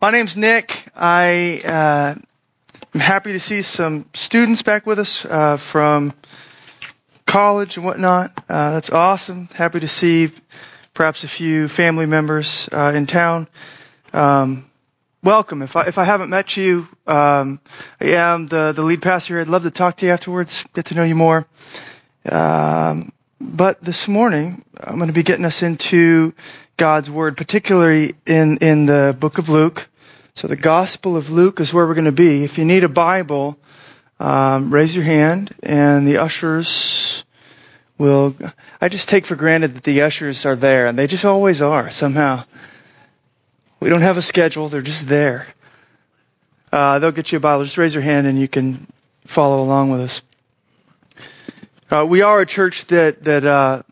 My name's Nick. I uh, am happy to see some students back with us uh, from college and whatnot. Uh, that's awesome. Happy to see perhaps a few family members uh, in town. Um, welcome. If I if I haven't met you, um, I am the the lead pastor here. I'd love to talk to you afterwards, get to know you more. Um, but this morning, I'm going to be getting us into God's Word, particularly in, in the book of Luke. So the Gospel of Luke is where we're going to be. If you need a Bible, um, raise your hand and the ushers will, I just take for granted that the ushers are there and they just always are somehow. We don't have a schedule, they're just there. Uh, they'll get you a Bible. Just raise your hand and you can follow along with us. Uh, we are a church that, that, uh,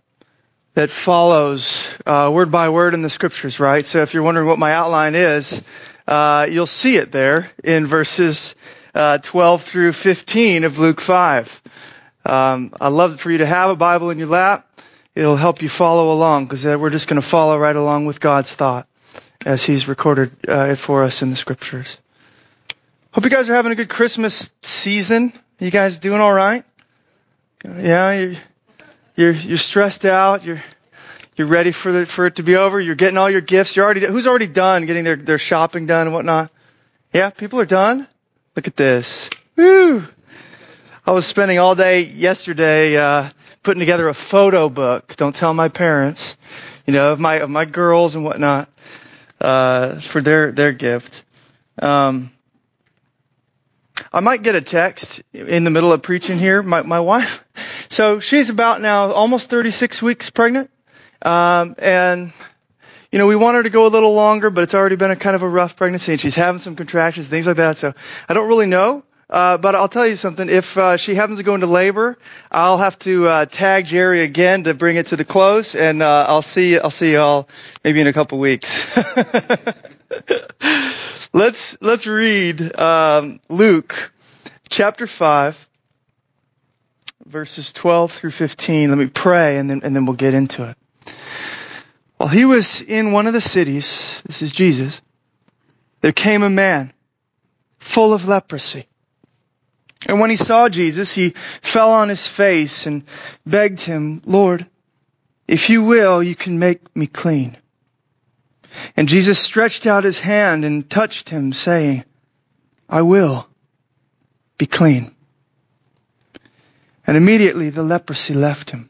that follows uh, word by word in the scriptures, right? So if you're wondering what my outline is, uh, you'll see it there in verses uh, 12 through 15 of Luke 5. Um, I'd love for you to have a Bible in your lap. It'll help you follow along because uh, we're just going to follow right along with God's thought as He's recorded it for us in the scriptures. Hope you guys are having a good Christmas season. You guys doing all right? Yeah, you're, you're, you're stressed out. You're, you're ready for the, for it to be over. You're getting all your gifts. You're already, who's already done getting their, their shopping done and whatnot? Yeah, people are done. Look at this. Woo! I was spending all day yesterday, uh, putting together a photo book. Don't tell my parents, you know, of my, of my girls and whatnot, uh, for their, their gift. Um, I might get a text in the middle of preaching here. My, my wife, so she's about now almost 36 weeks pregnant. Um, and, you know, we want her to go a little longer, but it's already been a kind of a rough pregnancy and she's having some contractions, things like that. So I don't really know. Uh, but I'll tell you something. If uh, she happens to go into labor, I'll have to uh, tag Jerry again to bring it to the close, and uh, I'll see I'll see y'all maybe in a couple weeks. let's let's read um, Luke chapter five, verses twelve through fifteen. Let me pray, and then and then we'll get into it. While he was in one of the cities, this is Jesus, there came a man full of leprosy. And when he saw Jesus, he fell on his face and begged him, Lord, if you will, you can make me clean. And Jesus stretched out his hand and touched him, saying, I will be clean. And immediately the leprosy left him.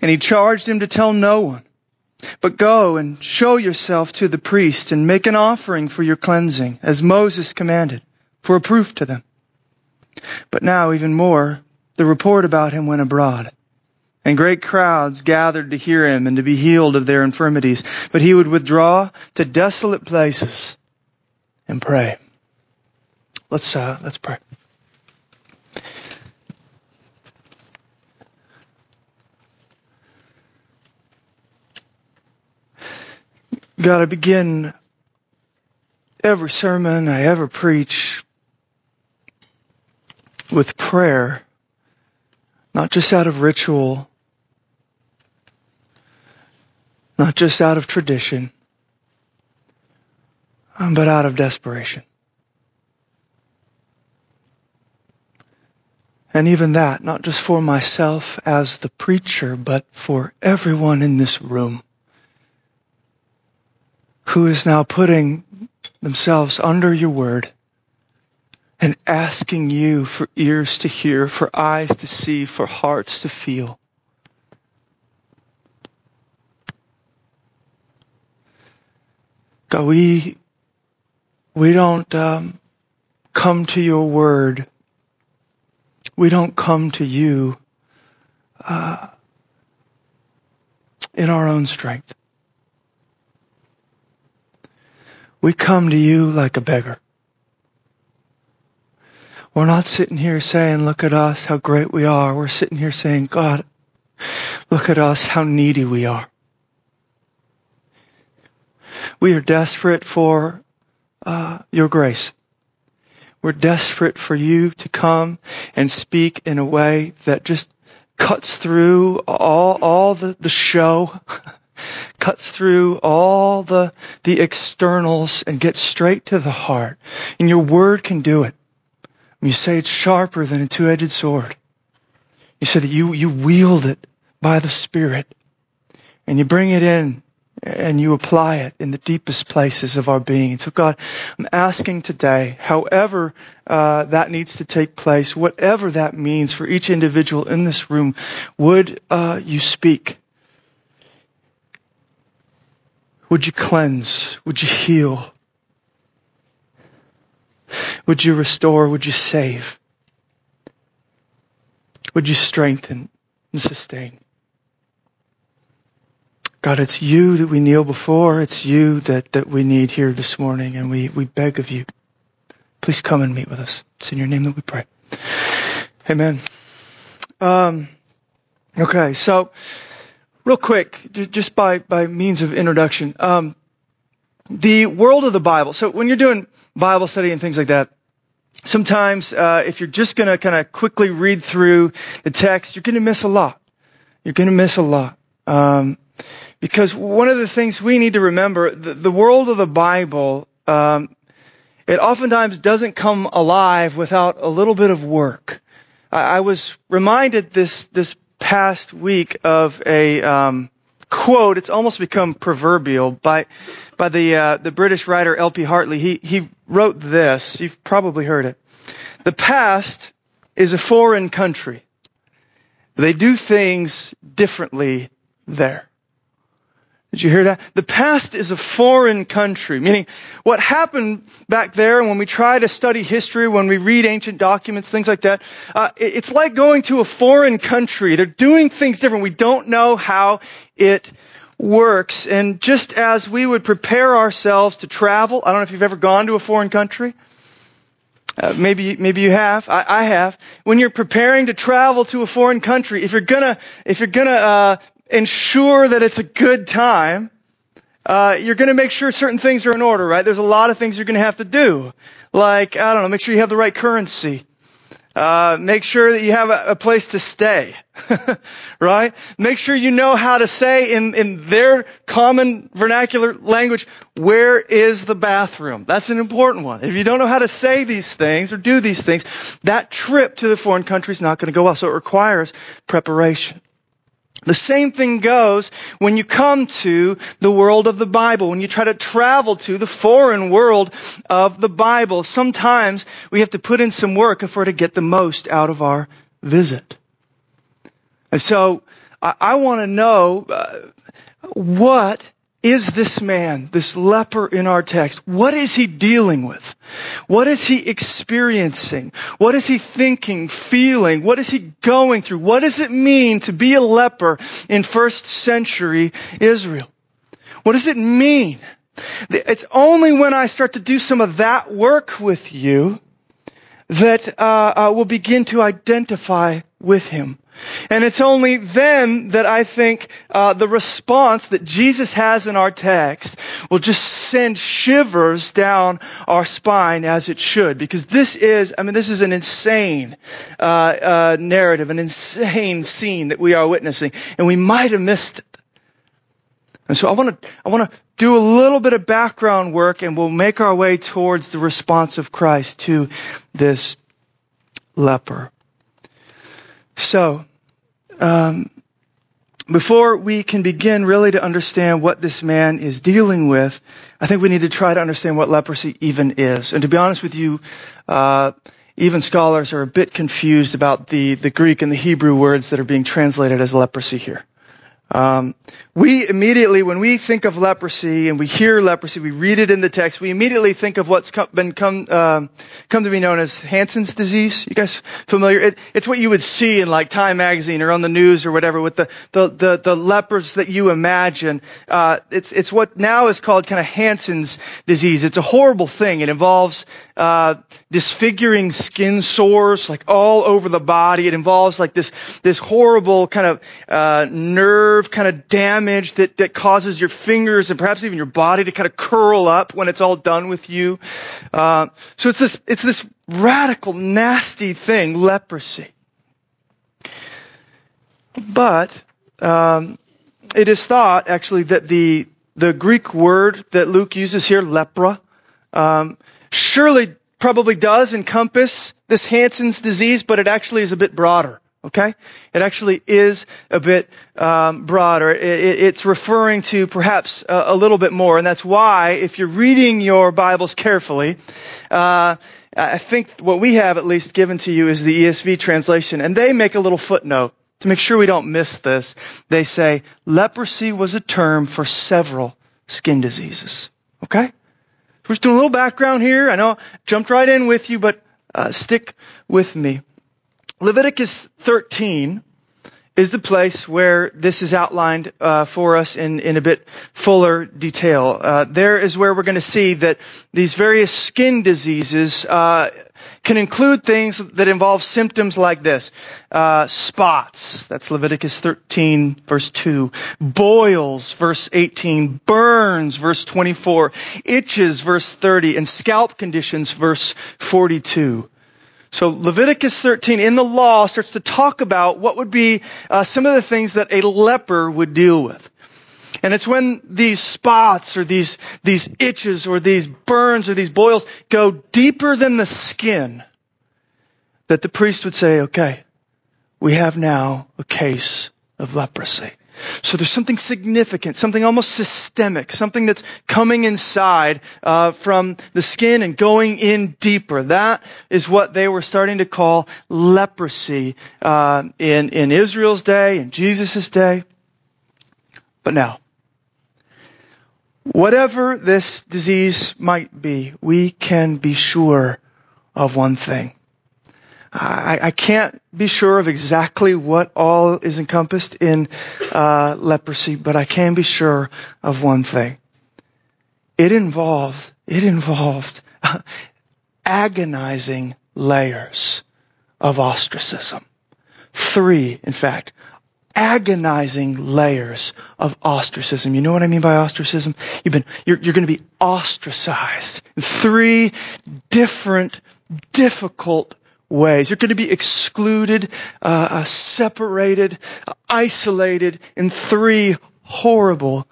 And he charged him to tell no one, but go and show yourself to the priest and make an offering for your cleansing, as Moses commanded, for a proof to them. But now even more, the report about him went abroad. And great crowds gathered to hear him and to be healed of their infirmities. But he would withdraw to desolate places and pray. Let's, uh, let's pray. God, I begin every sermon I ever preach with prayer, not just out of ritual, not just out of tradition, um, but out of desperation. And even that, not just for myself as the preacher, but for everyone in this room who is now putting themselves under your word and asking you for ears to hear, for eyes to see, for hearts to feel. God, we, we don't um, come to your word. We don't come to you uh, in our own strength. We come to you like a beggar. We're not sitting here saying, look at us, how great we are. We're sitting here saying, God, look at us, how needy we are. We are desperate for uh, your grace. We're desperate for you to come and speak in a way that just cuts through all, all the, the show, cuts through all the, the externals and gets straight to the heart. And your word can do it. You say it's sharper than a two-edged sword. You say that you, you wield it by the Spirit and you bring it in and you apply it in the deepest places of our being. And so God, I'm asking today, however uh, that needs to take place, whatever that means for each individual in this room, would uh, you speak? Would you cleanse? Would you heal? Would you restore? Would you save? Would you strengthen and sustain? God, it's you that we kneel before. It's you that, that we need here this morning, and we, we beg of you. Please come and meet with us. It's in your name that we pray. Amen. Um, okay, so real quick, just by, by means of introduction, um, the world of the Bible. So when you're doing Bible study and things like that, sometimes uh, if you're just going to kind of quickly read through the text, you're going to miss a lot. You're going to miss a lot. Um, because one of the things we need to remember, the, the world of the Bible, um, it oftentimes doesn't come alive without a little bit of work. I, I was reminded this this past week of a um, quote. It's almost become proverbial by by the uh, the British writer L.P. Hartley. He he wrote this. You've probably heard it. The past is a foreign country. They do things differently there. Did you hear that? The past is a foreign country, meaning what happened back there when we try to study history, when we read ancient documents, things like that, uh, it's like going to a foreign country. They're doing things different. We don't know how it works. And just as we would prepare ourselves to travel, I don't know if you've ever gone to a foreign country. Uh, maybe maybe you have. I, I, have. When you're preparing to travel to a foreign country, if you're gonna if you're gonna uh, ensure that it's a good time, uh, you're going to make sure certain things are in order, right? There's a lot of things you're going to have to do, like I don't know, make sure you have the right currency. Uh, make sure that you have a, a place to stay, right? Make sure you know how to say in, in their common vernacular language, where is the bathroom? That's an important one. If you don't know how to say these things or do these things, that trip to the foreign country is not going to go well. So it requires preparation. The same thing goes when you come to the world of the Bible, when you try to travel to the foreign world of the Bible. Sometimes we have to put in some work if we're to get the most out of our visit. And so I, I want to know uh, what is this man, this leper in our text? What is he dealing with? What is he experiencing? What is he thinking, feeling? What is he going through? What does it mean to be a leper in first century Israel? What does it mean? It's only when I start to do some of that work with you that uh, uh, we'll begin to identify with him. And it's only then that I think uh, the response that Jesus has in our text will just send shivers down our spine as it should, because this is, I mean, this is an insane uh, uh, narrative, an insane scene that we are witnessing, and we might have missed it. And so I want to, I want to do a little bit of background work, and we'll make our way towards the response of Christ to this leper. So, um, before we can begin really to understand what this man is dealing with, I think we need to try to understand what leprosy even is. And to be honest with you, uh, even scholars are a bit confused about the, the Greek and the Hebrew words that are being translated as leprosy here. Um, we immediately, when we think of leprosy and we hear leprosy, we read it in the text. We immediately think of what's come, been come um, come to be known as Hansen's disease. You guys familiar? It, it's what you would see in like Time magazine or on the news or whatever with the the the, the lepers that you imagine. Uh, it's it's what now is called kind of Hansen's disease. It's a horrible thing. It involves uh, disfiguring skin sores like all over the body. It involves like this this horrible kind of uh, nerve kind of damage that that causes your fingers and perhaps even your body to kind of curl up when it's all done with you. Uh, so it's this it's this radical, nasty thing, leprosy. But um, it is thought actually that the the Greek word that Luke uses here, lepra, um, surely probably does encompass this Hansen's disease, but it actually is a bit broader. Okay, it actually is a bit um, broader. It, it, it's referring to perhaps a, a, little bit more, and that's why, if you're reading your Bibles carefully, uh, I think what we have at least given to you is the ESV translation, and they make a little footnote to make sure we don't miss this. They say leprosy was a term for several skin diseases. Okay, we're just doing a little background here. I know I jumped right in with you, but uh, stick with me. Leviticus 13 is the place where this is outlined uh, for us in, in a bit fuller detail. Uh, there is where we're going to see that these various skin diseases uh, can include things that involve symptoms like this. Uh, spots, that's Leviticus 13 verse 2. Boils, verse 18. Burns, verse 24. Itches, verse 30. And scalp conditions, verse 42. So Leviticus 13 in the law starts to talk about what would be uh, some of the things that a leper would deal with. And it's when these spots or these, these itches or these burns or these boils go deeper than the skin that the priest would say, okay, we have now a case of leprosy. So there's something significant, something almost systemic, something that's coming inside uh, from the skin and going in deeper. That is what they were starting to call leprosy uh, in in Israel's day, in Jesus' day. But now, whatever this disease might be, we can be sure of one thing. I, I, can't be sure of exactly what all is encompassed in uh, leprosy, but I can be sure of one thing. It involved, it involved agonizing layers of ostracism. Three, in fact, agonizing layers of ostracism. You know what I mean by ostracism? You've been, you're, you're going to be ostracized. Three different, difficult ways. You're going to be excluded, uh, uh, separated, isolated in three horrible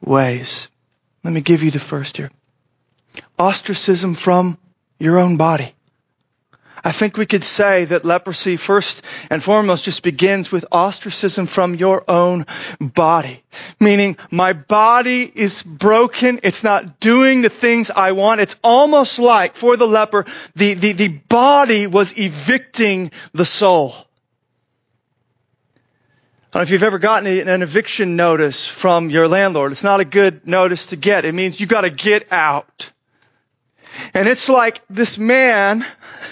ways. Let me give you the first here. Ostracism from your own body. I think we could say that leprosy first and foremost just begins with ostracism from your own body. Meaning my body is broken. It's not doing the things I want. It's almost like for the leper, the, the, the body was evicting the soul. I don't know if you've ever gotten an eviction notice from your landlord. It's not a good notice to get. It means you gotta get out. And it's like this man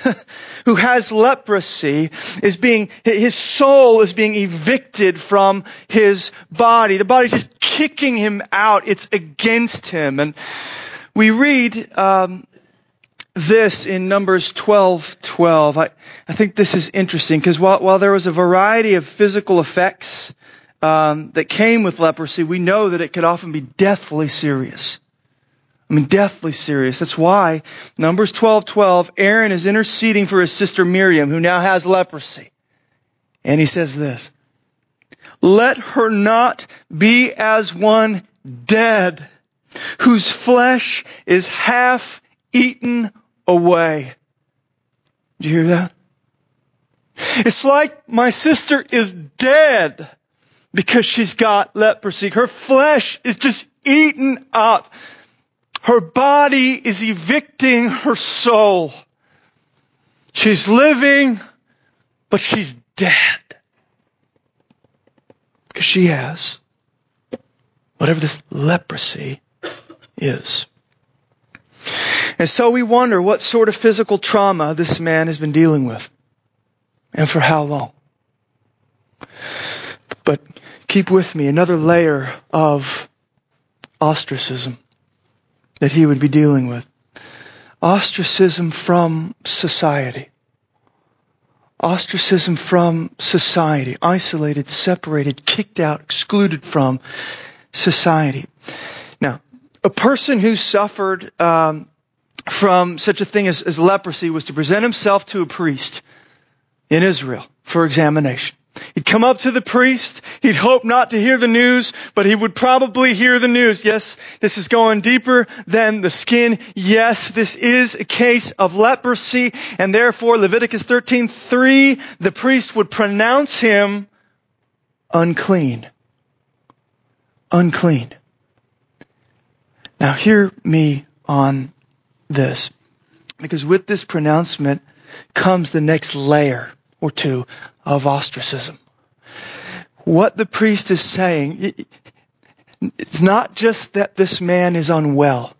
who has leprosy is being, his soul is being evicted from his body. The body's just kicking him out. It's against him. And we read, um, this in Numbers 12, 12. I, I think this is interesting because while, while there was a variety of physical effects um, that came with leprosy, we know that it could often be deathly serious. I mean, deathly serious. That's why Numbers 12, 12, Aaron is interceding for his sister Miriam, who now has leprosy. And he says this, let her not be as one dead, whose flesh is half eaten away. Do you hear that? It's like my sister is dead because she's got leprosy. Her flesh is just eaten up. Her body is evicting her soul. She's living, but she's dead. Because she has whatever this leprosy is. And so we wonder what sort of physical trauma this man has been dealing with. And for how long. But keep with me another layer of ostracism that he would be dealing with. Ostracism from society. Ostracism from society. Isolated, separated, kicked out, excluded from society. Now, a person who suffered um, from such a thing as, as leprosy was to present himself to a priest in Israel for examination. He'd come up to the priest. He'd hope not to hear the news, but he would probably hear the news. Yes, this is going deeper than the skin. Yes, this is a case of leprosy, and therefore Leviticus 13:3, the priest would pronounce him unclean. Unclean. Now hear me on this. Because with this pronouncement comes the next layer or two of ostracism. What the priest is saying, it's not just that this man is unwell.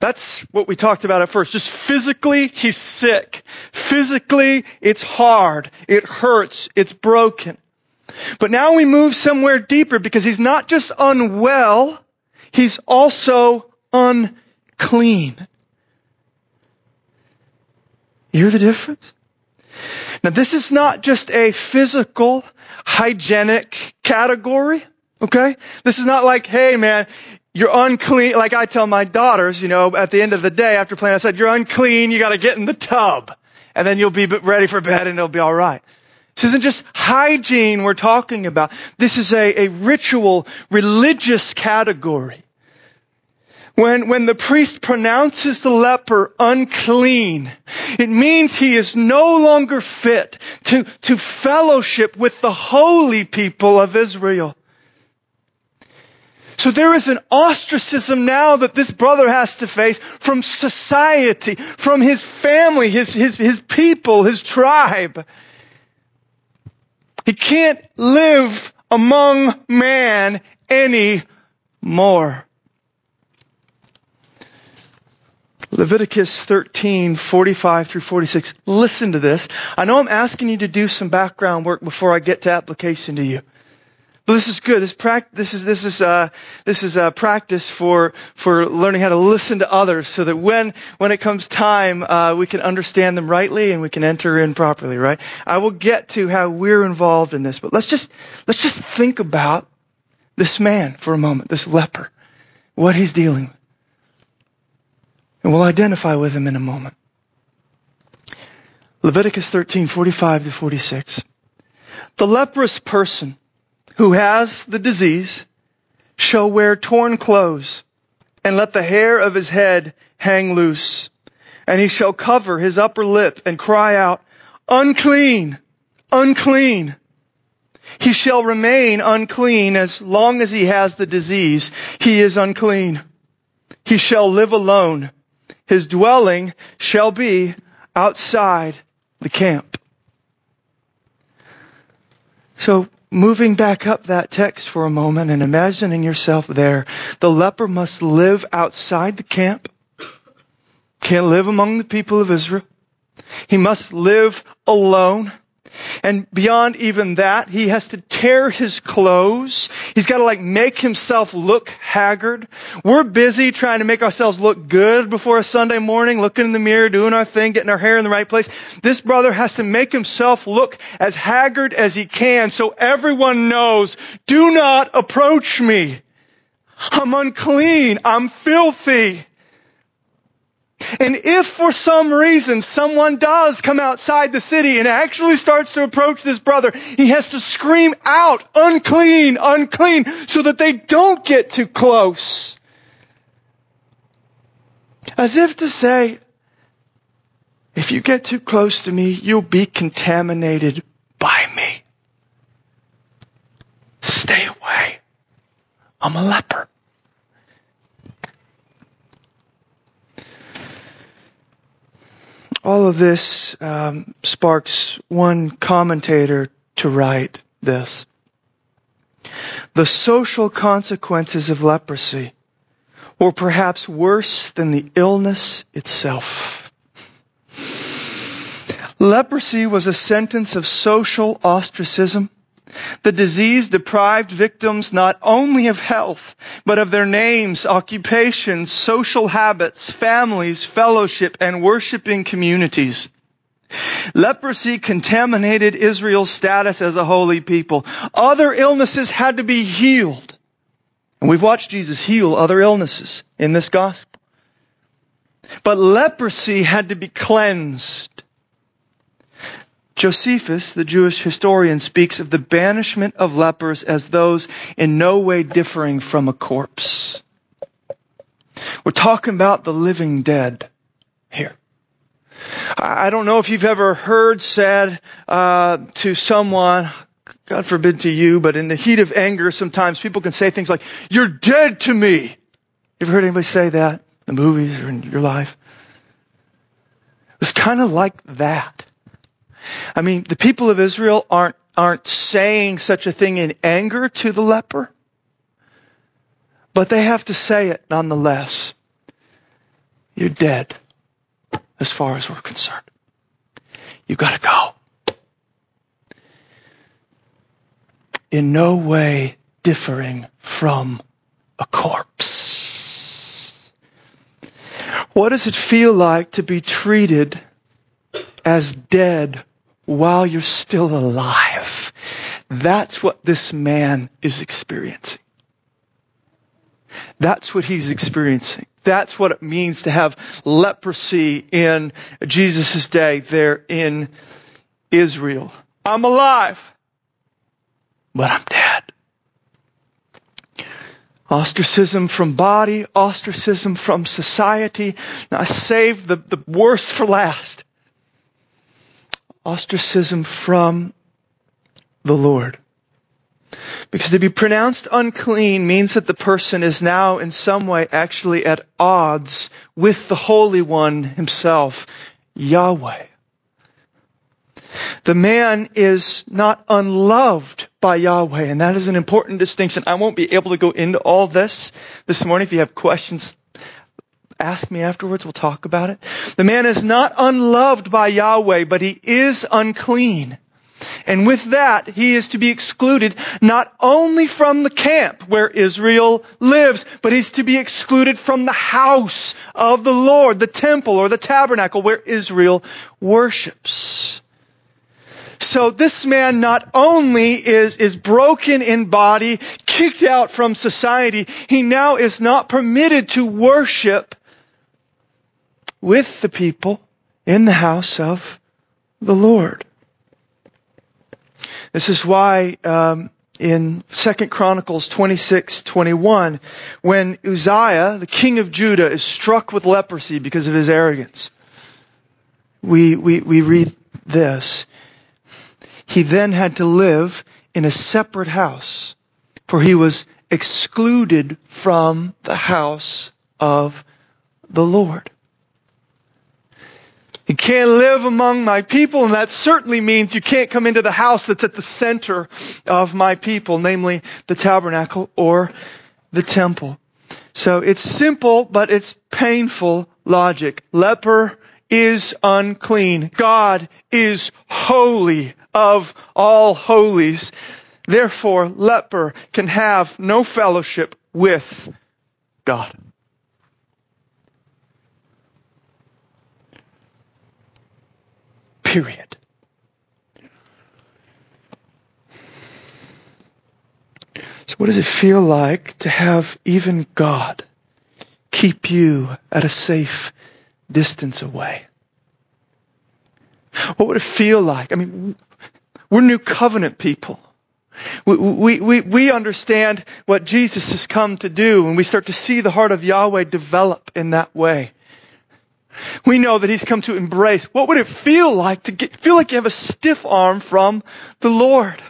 That's what we talked about at first. Just physically, he's sick. Physically, it's hard. It hurts. It's broken. But now we move somewhere deeper because he's not just unwell, he's also unclean. You hear the difference? Now this is not just a physical, hygienic category. Okay? This is not like, hey man, you're unclean. Like I tell my daughters, you know, at the end of the day after playing, I said, you're unclean, you gotta get in the tub. And then you'll be ready for bed and it'll be alright. This isn't just hygiene we're talking about. This is a, a ritual, religious category. When, when the priest pronounces the leper unclean, it means he is no longer fit to, to fellowship with the holy people of Israel. So there is an ostracism now that this brother has to face from society, from his family, his, his, his people, his tribe. He can't live among man anymore. Leviticus 13, 45 through 46. Listen to this. I know I'm asking you to do some background work before I get to application to you. But this is good. This, pra- this is this is uh, this is a practice for for learning how to listen to others, so that when when it comes time, uh, we can understand them rightly and we can enter in properly. Right? I will get to how we're involved in this, but let's just let's just think about this man for a moment, this leper, what he's dealing with. And we'll identify with him in a moment. Leviticus 13, 45 to 46. The leprous person who has the disease shall wear torn clothes and let the hair of his head hang loose. And he shall cover his upper lip and cry out, unclean, unclean. He shall remain unclean as long as he has the disease. He is unclean. He shall live alone his dwelling shall be outside the camp. So moving back up that text for a moment and imagining yourself there, the leper must live outside the camp, can't live among the people of Israel. He must live alone. And beyond even that, he has to tear his clothes. He's got to like make himself look haggard. We're busy trying to make ourselves look good before a Sunday morning, looking in the mirror, doing our thing, getting our hair in the right place. This brother has to make himself look as haggard as he can so everyone knows, do not approach me. I'm unclean. I'm filthy. And if for some reason someone does come outside the city and actually starts to approach this brother, he has to scream out, unclean, unclean, so that they don't get too close. As if to say, if you get too close to me, you'll be contaminated by me. Stay away. I'm a leper. All of this um, sparks one commentator to write this. The social consequences of leprosy were perhaps worse than the illness itself. Leprosy was a sentence of social ostracism the disease deprived victims not only of health, but of their names, occupations, social habits, families, fellowship, and worshiping communities. Leprosy contaminated Israel's status as a holy people. Other illnesses had to be healed. And we've watched Jesus heal other illnesses in this gospel. But leprosy had to be cleansed. Josephus, the Jewish historian, speaks of the banishment of lepers as those in no way differing from a corpse. We're talking about the living dead here. I don't know if you've ever heard said uh, to someone, God forbid to you, but in the heat of anger, sometimes people can say things like, "You're dead to me." You ever heard anybody say that in the movies or in your life? It was kind of like that. I mean, the people of Israel aren't aren't saying such a thing in anger to the leper, but they have to say it nonetheless. You're dead as far as we're concerned. You've gotta go. In no way differing from a corpse. What does it feel like to be treated as dead while you're still alive? That's what this man is experiencing. That's what he's experiencing. That's what it means to have leprosy in Jesus' day there in Israel. I'm alive, but I'm dead. Ostracism from body, ostracism from society. Now I saved the, the worst for last. Ostracism from the Lord. Because to be pronounced unclean means that the person is now in some way actually at odds with the Holy One himself, Yahweh. The man is not unloved by Yahweh, and that is an important distinction. I won't be able to go into all this this morning. If you have questions, ask me afterwards. We'll talk about it. The man is not unloved by Yahweh, but he is unclean. And with that, he is to be excluded not only from the camp where Israel lives, but he's to be excluded from the house of the Lord, the temple or the tabernacle where Israel worships. So this man not only is, is broken in body, kicked out from society, he now is not permitted to worship with the people in the house of the Lord. This is why um, in Second Chronicles 26, 21, when Uzziah, the king of Judah, is struck with leprosy because of his arrogance, we, we, we read this. He then had to live in a separate house, for he was excluded from the house of the Lord. You can't live among my people, and that certainly means you can't come into the house that's at the center of my people, namely the tabernacle or the temple. So it's simple, but it's painful logic. Leper is unclean. God is holy of all holies. Therefore, leper can have no fellowship with God. Period. So, what does it feel like to have even God keep you at a safe distance away? What would it feel like? I mean, we're new covenant people. We, we, we, we understand what Jesus has come to do, and we start to see the heart of Yahweh develop in that way. We know that He's come to embrace. What would it feel like to get, feel like you have a stiff arm from the Lord?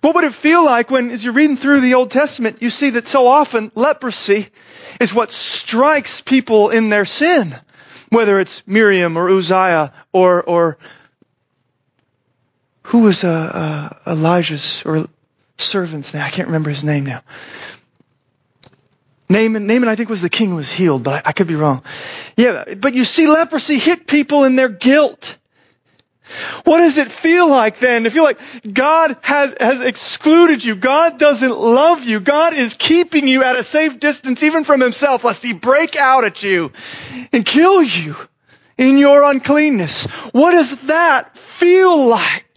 What would it feel like when, as you're reading through the Old Testament, you see that so often leprosy is what strikes people in their sin? Whether it's Miriam or Uzziah or, or who was uh, uh, Elijah's or servant's name? I can't remember his name now. Naaman, Naaman I think was the king who was healed, but I, I could be wrong. Yeah, but you see leprosy hit people in their guilt. What does it feel like then to feel like God has, has excluded you? God doesn't love you. God is keeping you at a safe distance even from himself lest he break out at you and kill you in your uncleanness. What does that feel like?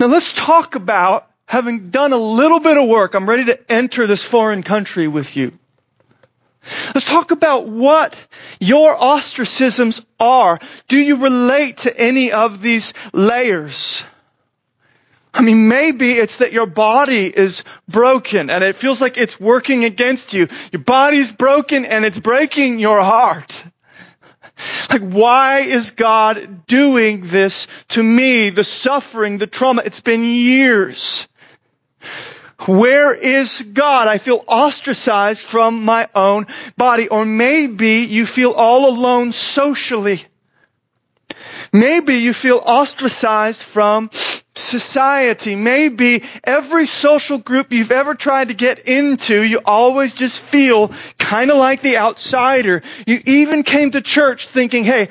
Now let's talk about having done a little bit of work. I'm ready to enter this foreign country with you. Let's talk about what your ostracisms are. Do you relate to any of these layers? I mean, maybe it's that your body is broken and it feels like it's working against you. Your body's broken and it's breaking your heart. Like, why is God doing this to me? The suffering, the trauma, it's been years. Where is God? I feel ostracized from my own body. Or maybe you feel all alone socially. Maybe you feel ostracized from society. Maybe every social group you've ever tried to get into, you always just feel kind of like the outsider. You even came to church thinking, hey,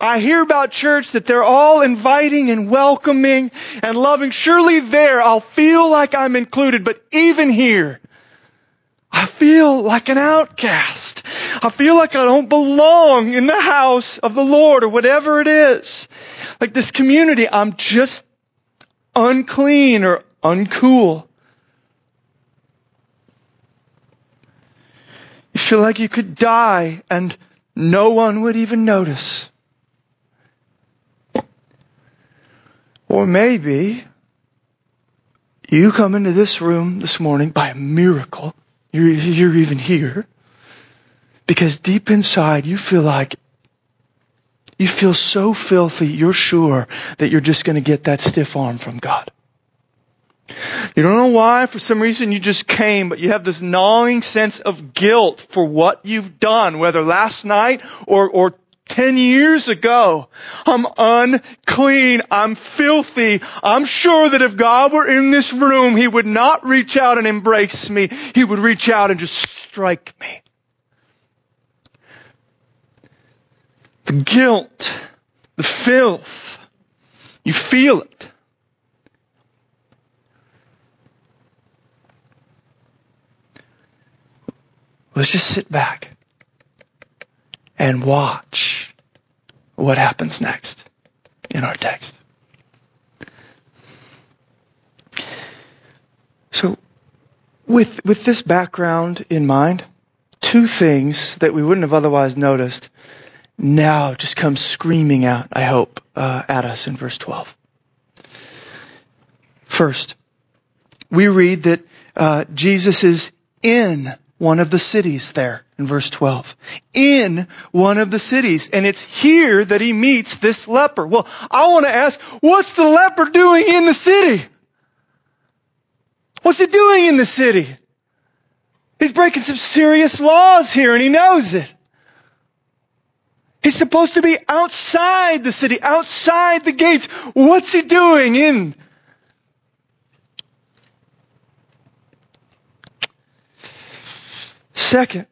I hear about church that they're all inviting and welcoming and loving. Surely there I'll feel like I'm included, but even here, I feel like an outcast. I feel like I don't belong in the house of the Lord or whatever it is. Like this community, I'm just unclean or uncool. You feel like you could die and no one would even notice. Or maybe you come into this room this morning by a miracle. You're, you're even here because deep inside you feel like you feel so filthy, you're sure that you're just going to get that stiff arm from God. You don't know why, for some reason you just came, but you have this gnawing sense of guilt for what you've done, whether last night or, or 10 years ago. I'm unclean. I'm filthy. I'm sure that if God were in this room, He would not reach out and embrace me. He would reach out and just strike me. The guilt, the filth, you feel it. Let's just sit back and watch what happens next in our text. So, with, with this background in mind, two things that we wouldn't have otherwise noticed now just come screaming out, I hope, uh, at us in verse 12. First, we read that uh, Jesus is in one of the cities there in verse 12. In one of the cities. And it's here that he meets this leper. Well, I want to ask, what's the leper doing in the city? What's he doing in the city? He's breaking some serious laws here and he knows it. He's supposed to be outside the city, outside the gates. What's he doing in Second,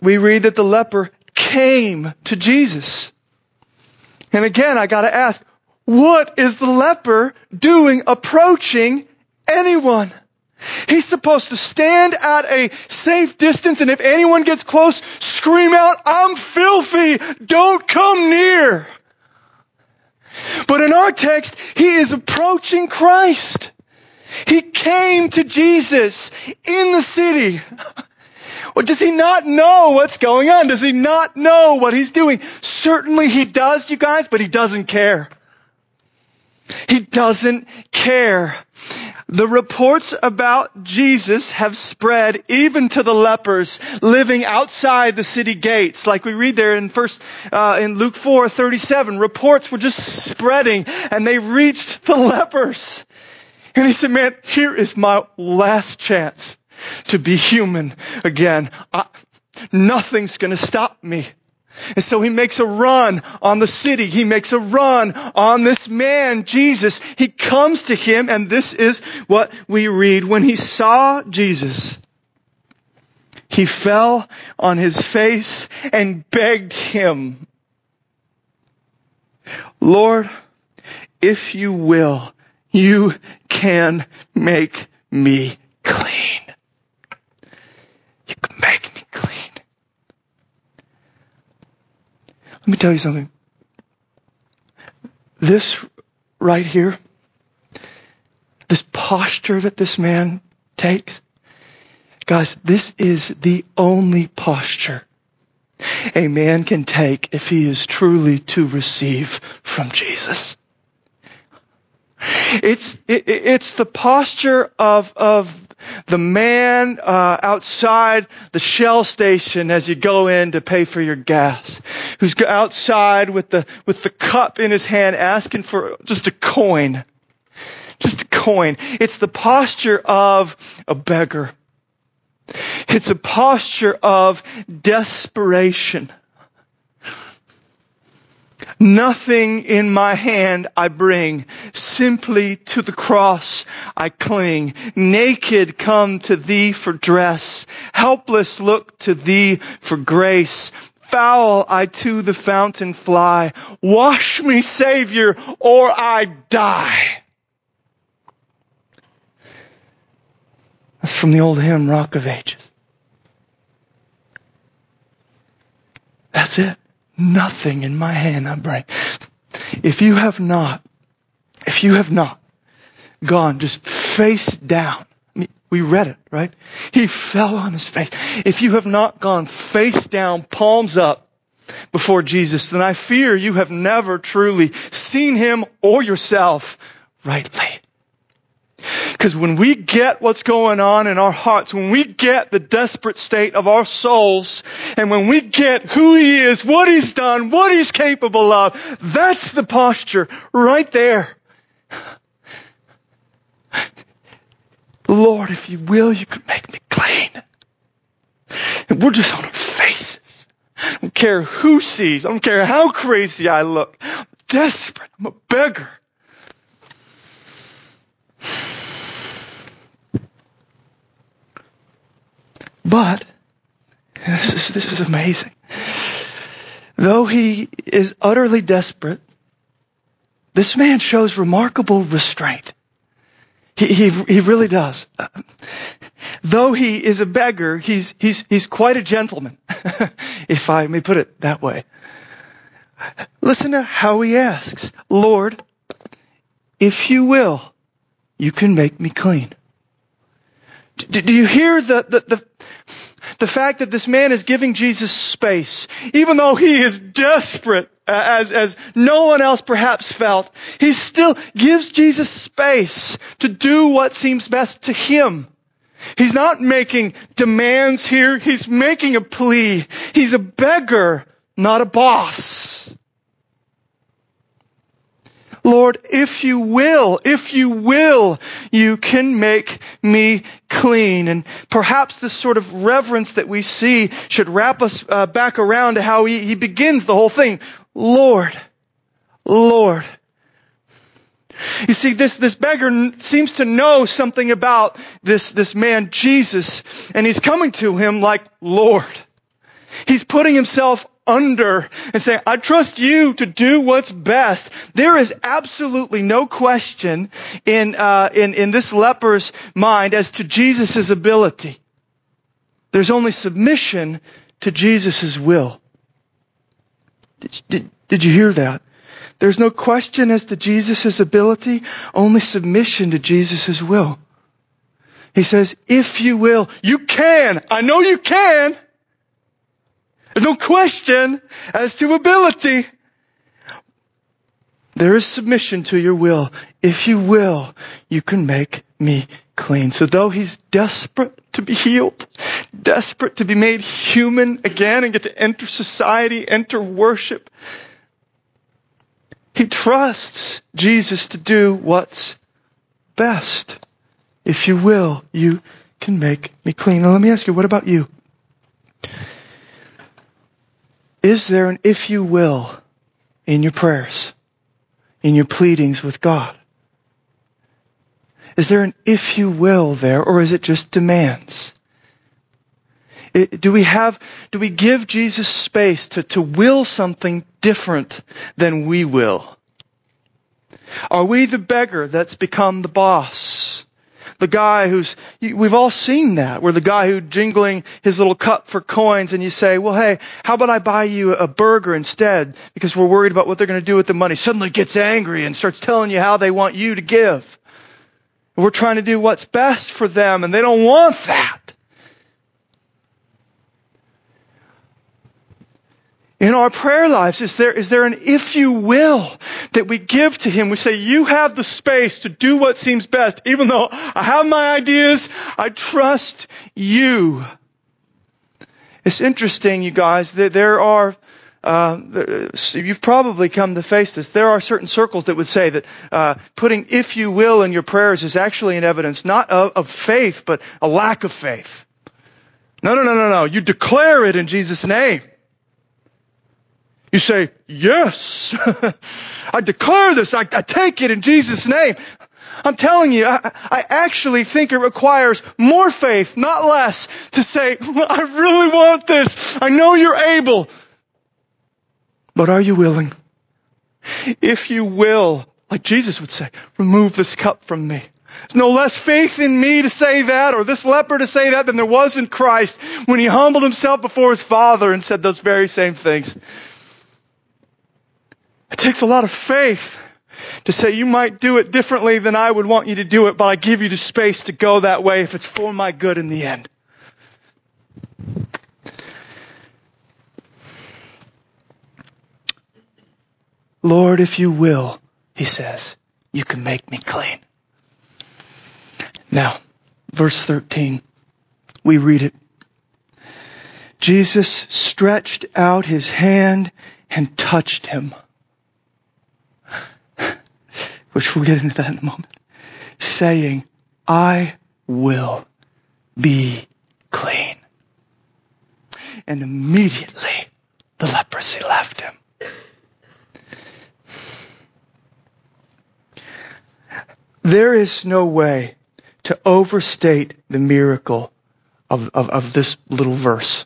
we read that the leper came to Jesus. And again, I gotta ask, what is the leper doing approaching anyone? He's supposed to stand at a safe distance and if anyone gets close, scream out, I'm filthy, don't come near. But in our text, he is approaching Christ. He came to Jesus in the city. Or does he not know what's going on? Does he not know what he's doing? Certainly he does, you guys, but he doesn't care. He doesn't care. The reports about Jesus have spread even to the lepers living outside the city gates. Like we read there in first, uh, in Luke 4, 37, reports were just spreading and they reached the lepers. And he said, man, here is my last chance to be human again. I, nothing's going to stop me. And so he makes a run on the city. He makes a run on this man, Jesus. He comes to him and this is what we read. When he saw Jesus, he fell on his face and begged him, Lord, if you will, you can make me clean. You can make me clean. Let me tell you something. This right here, this posture that this man takes, Guys, this is the only posture a man can take if he is truly to receive from Jesus. It's, it, it's the posture of, of the man uh, outside the Shell station as you go in to pay for your gas, who's outside with the, with the cup in his hand asking for just a coin. Just a coin. It's the posture of a beggar. It's a posture of desperation. Nothing in my hand I bring, simply to the cross I cling. Naked come to thee for dress, helpless look to thee for grace. Foul I to the fountain fly, wash me Savior or I die. That's from the old hymn, Rock of Ages. That's it. Nothing in my hand I bring. If you have not, if you have not gone just face down, I mean, we read it, right? He fell on his face. If you have not gone face down, palms up before Jesus, then I fear you have never truly seen him or yourself rightly. Because when we get what's going on in our hearts, when we get the desperate state of our souls, and when we get who He is, what He's done, what He's capable of, that's the posture right there. Lord, if you will, you can make me clean. And we're just on our faces. I don't care who sees. I don't care how crazy I look. I'm desperate. I'm a beggar. But, this is, this is amazing. Though he is utterly desperate, this man shows remarkable restraint. He, he, he really does. Though he is a beggar, he's, he's, he's quite a gentleman, if I may put it that way. Listen to how he asks, Lord, if you will, you can make me clean. Do, do you hear the, the, the, the fact that this man is giving Jesus space, even though he is desperate, uh, as, as no one else perhaps felt, he still gives Jesus space to do what seems best to him. He's not making demands here. He's making a plea. He's a beggar, not a boss. Lord, if you will, if you will, you can make me clean. And perhaps this sort of reverence that we see should wrap us uh, back around to how he, he begins the whole thing. Lord, Lord. You see, this, this beggar seems to know something about this, this man, Jesus, and he's coming to him like, Lord. He's putting himself under and saying, I trust you to do what's best. There is absolutely no question in, uh, in, in this leper's mind as to Jesus' ability. There's only submission to Jesus' will. Did, did, did you hear that? There's no question as to Jesus' ability, only submission to Jesus' will. He says, if you will, you can. I know you can. There's no question as to ability. There is submission to your will. If you will, you can make me clean. So though he's desperate to be healed, desperate to be made human again and get to enter society, enter worship, he trusts Jesus to do what's best. If you will, you can make me clean. Now let me ask you, what about you? Is there an if you will in your prayers, in your pleadings with God? Is there an if you will there, or is it just demands? It, do we have, do we give Jesus space to, to will something different than we will? Are we the beggar that's become the boss? The guy who's, we've all seen that, where the guy who jingling his little cup for coins and you say, well, hey, how about I buy you a burger instead because we're worried about what they're going to do with the money, suddenly gets angry and starts telling you how they want you to give. We're trying to do what's best for them and they don't want that. In our prayer lives? Is there, is there an if you will that we give to Him? We say, you have the space to do what seems best. Even though I have my ideas, I trust you. It's interesting, you guys, that there are, uh, you've probably come to face this. There are certain circles that would say that uh, putting "if you will" in your prayers is actually an evidence not of, of faith, but a lack of faith. No, no, no, no, no. You declare it in Jesus' name. You say, yes, I declare this. I, I, take it in Jesus' name. I'm telling you, I, I, actually think it requires more faith, not less, to say, I really want this. I know you're able. But are you willing? If you will, like Jesus would say, remove this cup from me. There's no less faith in me to say that or this leper to say that than there was in Christ when he humbled himself before his Father and said those very same things. It takes a lot of faith to say you might do it differently than I would want you to do it, but I give you the space to go that way if it's for my good in the end. Lord, if you will, he says, you can make me clean. Now, verse 13, we read it. Jesus stretched out his hand and touched him. Which we'll get into that in a moment. Saying, I will be clean. And immediately the leprosy left him. There is no way to overstate the miracle of, of, of this little verse.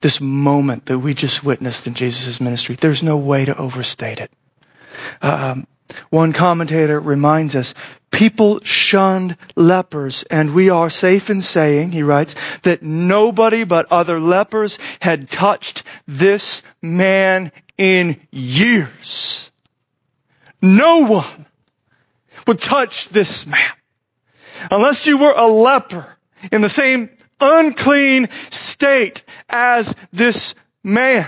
This moment that we just witnessed in Jesus' ministry. There's no way to overstate it. Um, one commentator reminds us, people shunned lepers, and we are safe in saying, he writes, that nobody but other lepers had touched this man in years. No one would touch this man. Unless you were a leper in the same unclean state as this man.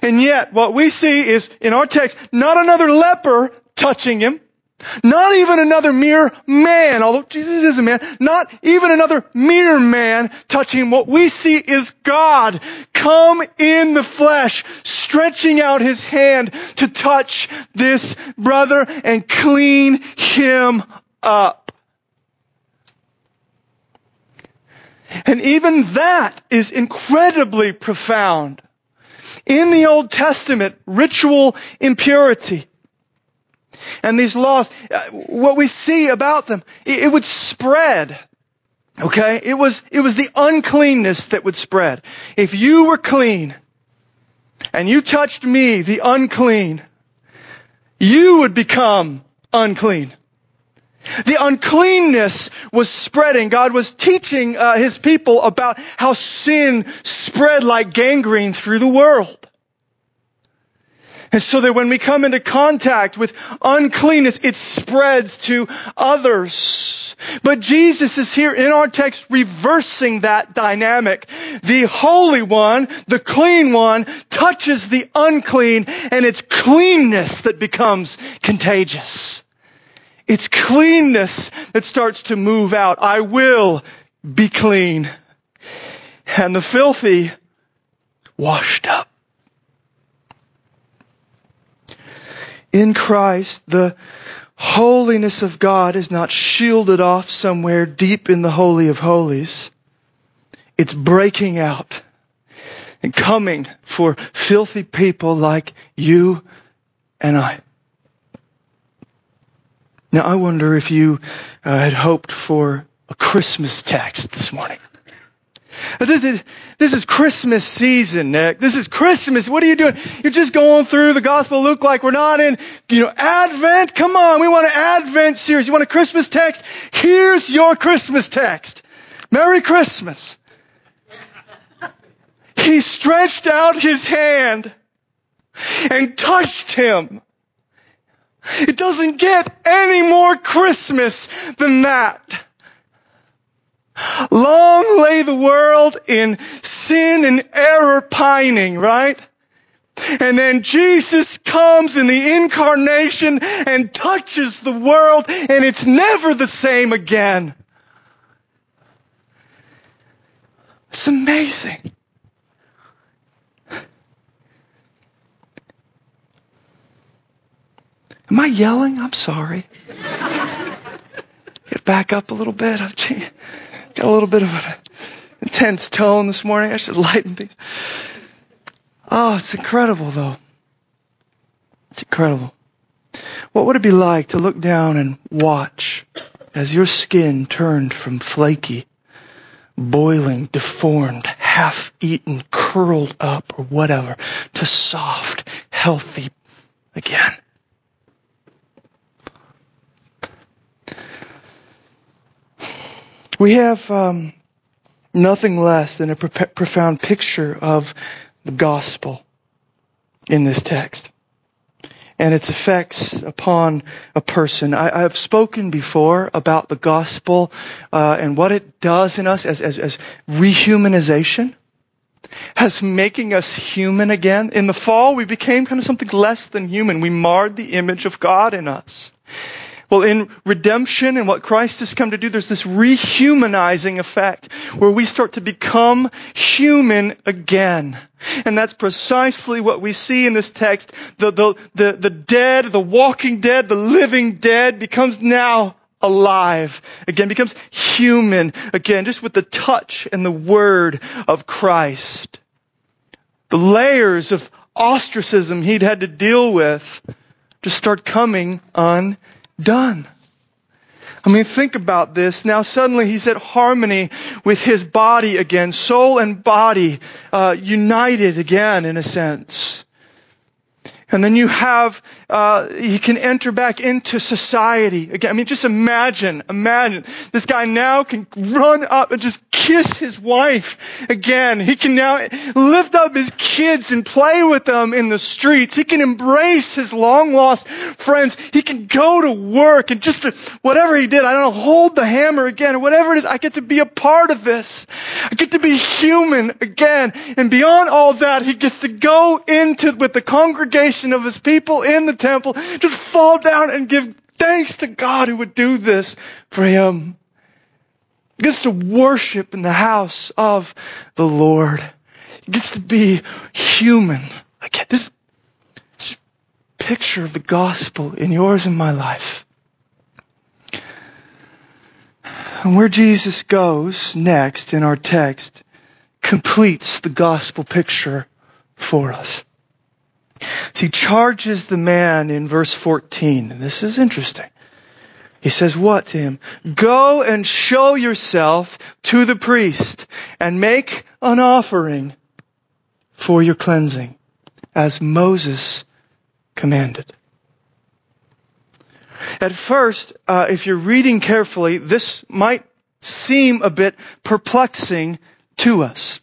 And yet, what we see is in our text, not another leper touching him, not even another mere man, although Jesus is a man, not even another mere man touching him. What we see is God come in the flesh, stretching out his hand to touch this brother and clean him up. And even that is incredibly profound. In the Old Testament, ritual impurity and these laws, uh, what we see about them, it, would spread. Okay? It was, it was the uncleanness that would spread. If you were clean and you touched me, the unclean, you would become unclean. The uncleanness was spreading. God was teaching uh, his people about how sin spread like gangrene through the world. And so that when we come into contact with uncleanness, it spreads to others. But Jesus is here in our text reversing that dynamic. The Holy One, the clean one, touches the unclean and it's cleanness that becomes contagious. It's cleanness that starts to move out. I will be clean. And the filthy washed up. In Christ, the holiness of God is not shielded off somewhere deep in the Holy of Holies. It's breaking out and coming for filthy people like you and I. Now, I wonder if you uh, had hoped for a Christmas text this morning. This is, this is Christmas season, Nick. This is Christmas. What are you doing? You're just going through the Gospel of Luke like we're not in, you know, Advent. Come on, we want an Advent series. You want a Christmas text? Here's your Christmas text. Merry Christmas. He stretched out his hand and touched him. It doesn't get any more Christmas than that. Long lay the world in sin and error pining, right? And then Jesus comes in the incarnation and touches the world and it's never the same again. It's amazing. Am I yelling? I'm sorry. Get back up a little bit. I've got a little bit of an intense tone this morning. I should lighten things. Oh, it's incredible though. It's incredible. What would it be like to look down and watch as your skin turned from flaky, boiling, deformed, half-eaten, curled up, or whatever, to soft, healthy again? We have um, nothing less than a pro- profound picture of the gospel in this text and its effects upon a person. I, have spoken before about the gospel uh, and what it does in us as, as, as rehumanization, as making us human again. In the fall, we became kind of something less than human. We marred the image of God in us. Well, in redemption and what Christ has come to do, there's this rehumanizing effect where we start to become human again. And that's precisely what we see in this text. The, the, the, the dead, the walking dead, the living dead becomes now alive again, becomes human again, just with the touch and the word of Christ. The layers of ostracism he'd had to deal with just start coming undone done. I mean, think about this. Now suddenly he's at harmony with his body again, soul and body uh, united again in a sense. And then you have, uh, he can enter back into society again. I mean, just imagine, imagine. This guy now can run up and just kiss his wife again. He can now lift up his kids and play with them in the streets. He can embrace his long lost friends. He can go to work and just to, whatever he did, I don't know, hold the hammer again or whatever it is. I get to be a part of this. I get to be human again. And beyond all that, he gets to go into with the congregation of his people in the temple just fall down and give thanks to God who would do this for him. He gets to worship in the house of the Lord. He gets to be human. Again, this, this picture of the gospel in yours and my life. And where Jesus goes next in our text completes the gospel picture for us. So he charges the man in verse 14, and this is interesting. He says what to him? Go and show yourself to the priest and make an offering for your cleansing as Moses commanded. At first, uh, if you're reading carefully, this might seem a bit perplexing to us.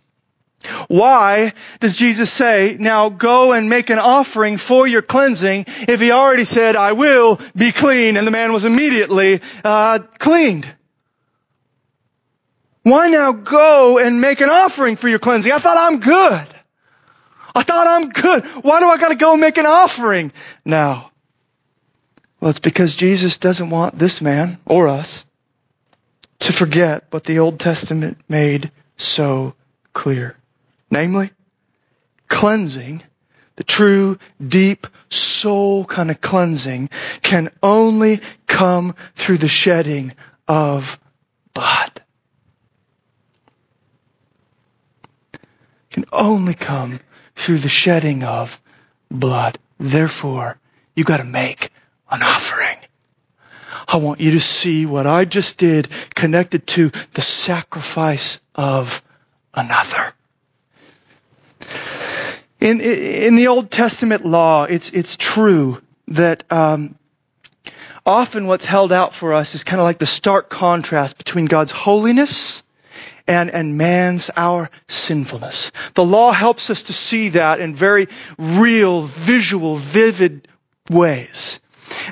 Why does Jesus say, now go and make an offering for your cleansing if he already said, I will be clean and the man was immediately uh, cleaned? Why now go and make an offering for your cleansing? I thought I'm good. I thought I'm good. Why do I gotta go make an offering now? Well, it's because Jesus doesn't want this man or us to forget what the Old Testament made so clear. Namely, cleansing, the true, deep, soul kind of cleansing can only come through the shedding of blood. Can only come through the shedding of blood. Therefore, you gotta make an offering. I want you to see what I just did connected to the sacrifice of another. In, in the Old Testament law, it's, it's true that um, often what's held out for us is kind of like the stark contrast between God's holiness and, and man's, our sinfulness. The law helps us to see that in very real, visual, vivid ways.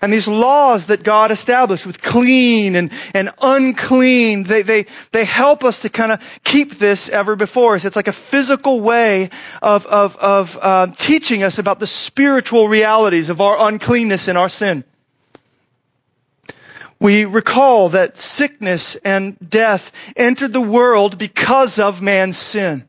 And these laws that God established with clean and, and unclean, they, they, they help us to kind of keep this ever before us. It's like a physical way of, of, of uh, teaching us about the spiritual realities of our uncleanness and our sin. We recall that sickness and death entered the world because of man's sin.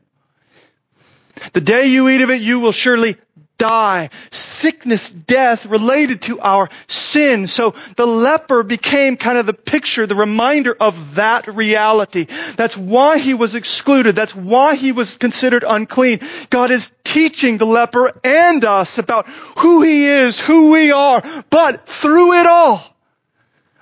The day you eat of it, you will surely die. Sickness, death related to our sin. So the leper became kind of the picture, the reminder of that reality. That's why he was excluded. That's why he was considered unclean. God is teaching the leper and us about who he is, who we are, but through it all,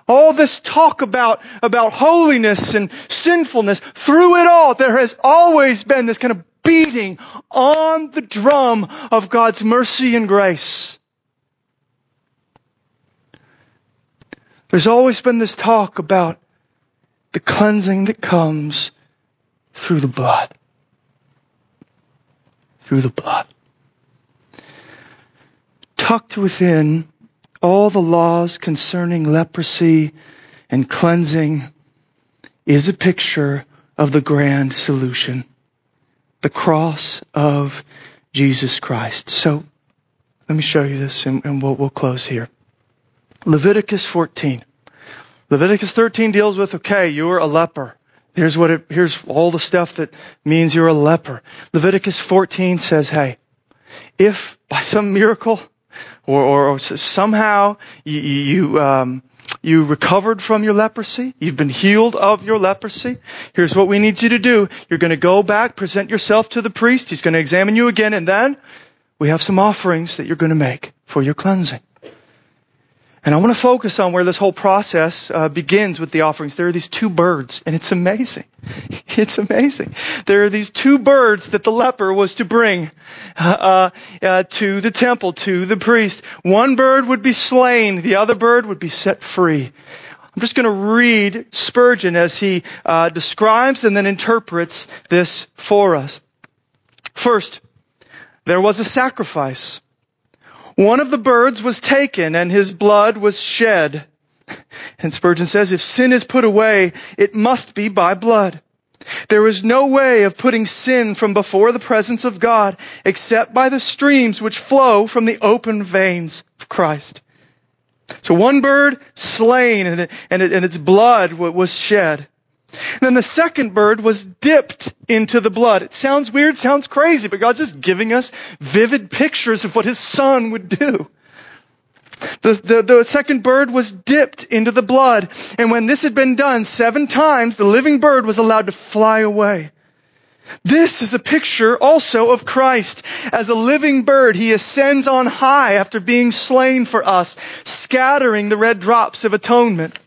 all this talk about, about holiness and sinfulness, through it all, there has always been this kind of beating on the drum of God's mercy and grace. There's always been this talk about the cleansing that comes through the blood. Through the blood. Tucked within all the laws concerning leprosy and cleansing is a picture of the grand solution. The cross of Jesus Christ. So, let me show you this and, and we'll, we'll close here. Leviticus 14. Leviticus 13 deals with, okay, you're a leper. Here's what it, here's all the stuff that means you're a leper. Leviticus 14 says, hey, if by some miracle or, or, or somehow you, you, um, you recovered from your leprosy. You've been healed of your leprosy. Here's what we need you to do. You're going to go back, present yourself to the priest. He's going to examine you again, and then we have some offerings that you're going to make for your cleansing. And I want to focus on where this whole process uh, begins with the offerings. There are these two birds, and it's amazing. It's amazing. There are these two birds that the leper was to bring uh, uh, to the temple, to the priest. One bird would be slain, the other bird would be set free. I'm just going to read Spurgeon as he uh, describes and then interprets this for us. First, there was a sacrifice. One of the birds was taken and his blood was shed. And Spurgeon says, if sin is put away, it must be by blood. There is no way of putting sin from before the presence of God except by the streams which flow from the open veins of Christ. So one bird slain and, it, and, it, and its blood was shed. And then the second bird was dipped into the blood. It sounds weird, sounds crazy, but God's just giving us vivid pictures of what His Son would do. The, the, the, second bird was dipped into the blood. And when this had been done seven times, the living bird was allowed to fly away. This is a picture also of Christ. As a living bird, he ascends on high after being slain for us, scattering the red drops of atonement.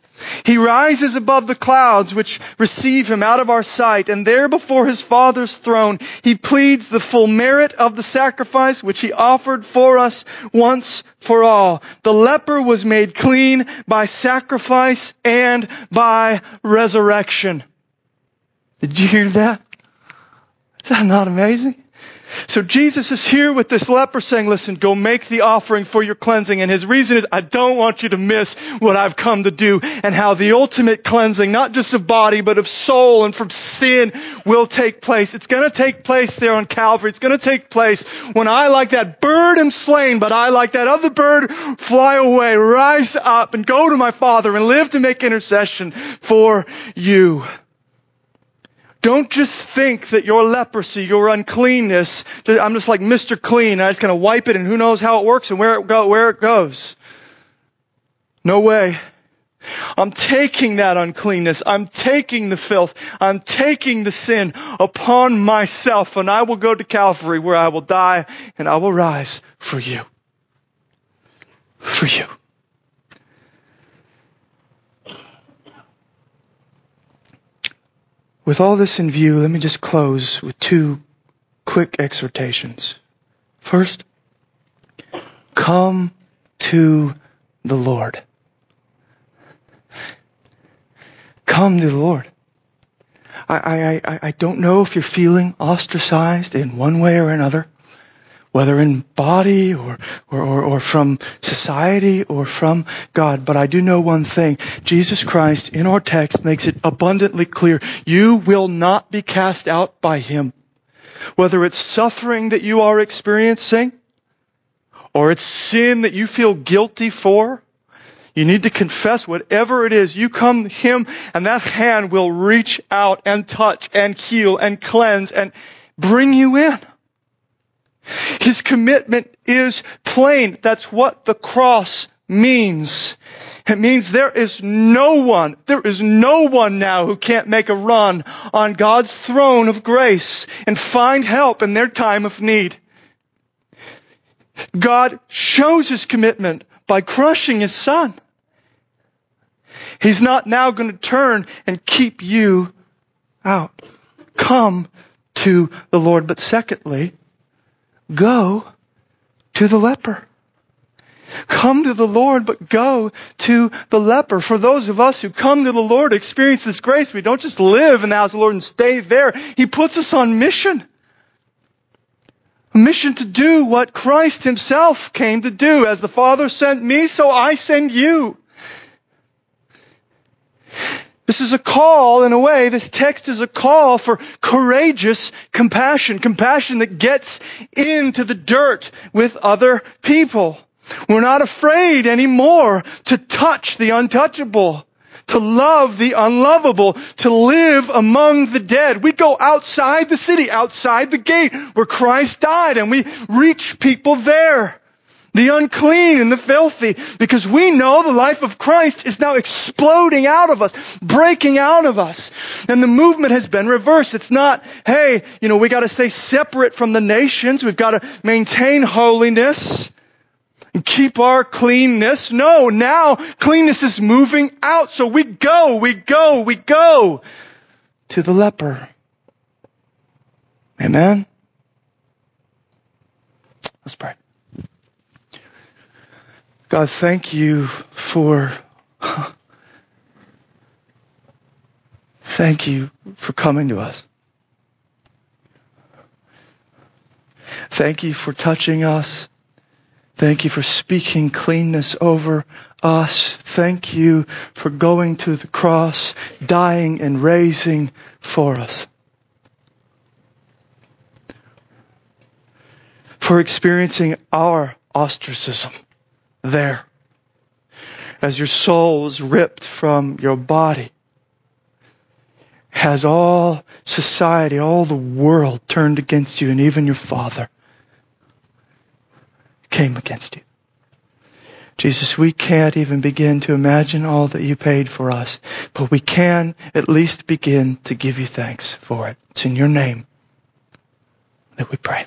He rises above the clouds which receive him out of our sight, and there before his Father's throne, he pleads the full merit of the sacrifice which he offered for us once for all. The leper was made clean by sacrifice and by resurrection. Did you hear that? Is that not amazing? So Jesus is here with this leper saying, listen, go make the offering for your cleansing. And his reason is, I don't want you to miss what I've come to do and how the ultimate cleansing, not just of body, but of soul and from sin will take place. It's going to take place there on Calvary. It's going to take place when I, like that bird, am slain, but I, like that other bird, fly away, rise up and go to my Father and live to make intercession for you. Don't just think that your leprosy, your uncleanness, I'm just like Mr. Clean. I just kind of wipe it and who knows how it works and where it go, where it goes. No way. I'm taking that uncleanness. I'm taking the filth. I'm taking the sin upon myself and I will go to Calvary where I will die and I will rise for you. For you. With all this in view, let me just close with two quick exhortations. First, come to the Lord. Come to the Lord. I, I, I, I don't know if you're feeling ostracized in one way or another. Whether in body or, or, or, or, from society or from God. But I do know one thing. Jesus Christ in our text makes it abundantly clear. You will not be cast out by Him. Whether it's suffering that you are experiencing or it's sin that you feel guilty for, you need to confess whatever it is. You come to Him and that hand will reach out and touch and heal and cleanse and bring you in. His commitment is plain. That's what the cross means. It means there is no one, there is no one now who can't make a run on God's throne of grace and find help in their time of need. God shows his commitment by crushing his son. He's not now going to turn and keep you out. Come to the Lord. But secondly, go to the leper. Come to the Lord, but go to the leper. For those of us who come to the Lord, experience this grace, we don't just live in the house of the Lord and stay there. He puts us on mission. A mission to do what Christ himself came to do. As the Father sent me, so I send you. This is a call, in a way, this text is a call for courageous compassion. Compassion that gets into the dirt with other people. We're not afraid anymore to touch the untouchable, to love the unlovable, to live among the dead. We go outside the city, outside the gate where Christ died, and we reach people there the unclean and the filthy, because we know the life of Christ is now exploding out of us, breaking out of us. And the movement has been reversed. It's not, hey, you know, we gotta stay separate from the nations, we've gotta maintain holiness and keep our cleanness. No, now cleanness is moving out, so we go, we go, we go to the leper. Amen? Let's pray. God, thank you for, thank you for coming to us. Thank you for touching us. Thank you for speaking cleanness over us. Thank you for going to the cross, dying and raising for us. For experiencing our ostracism there. As your soul is ripped from your body, has all society, all the world turned against you, and even your father came against you. Jesus, we can't even begin to imagine all that you paid for us, but we can at least begin to give you thanks for it. It's in your name that we pray.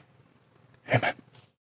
Amen.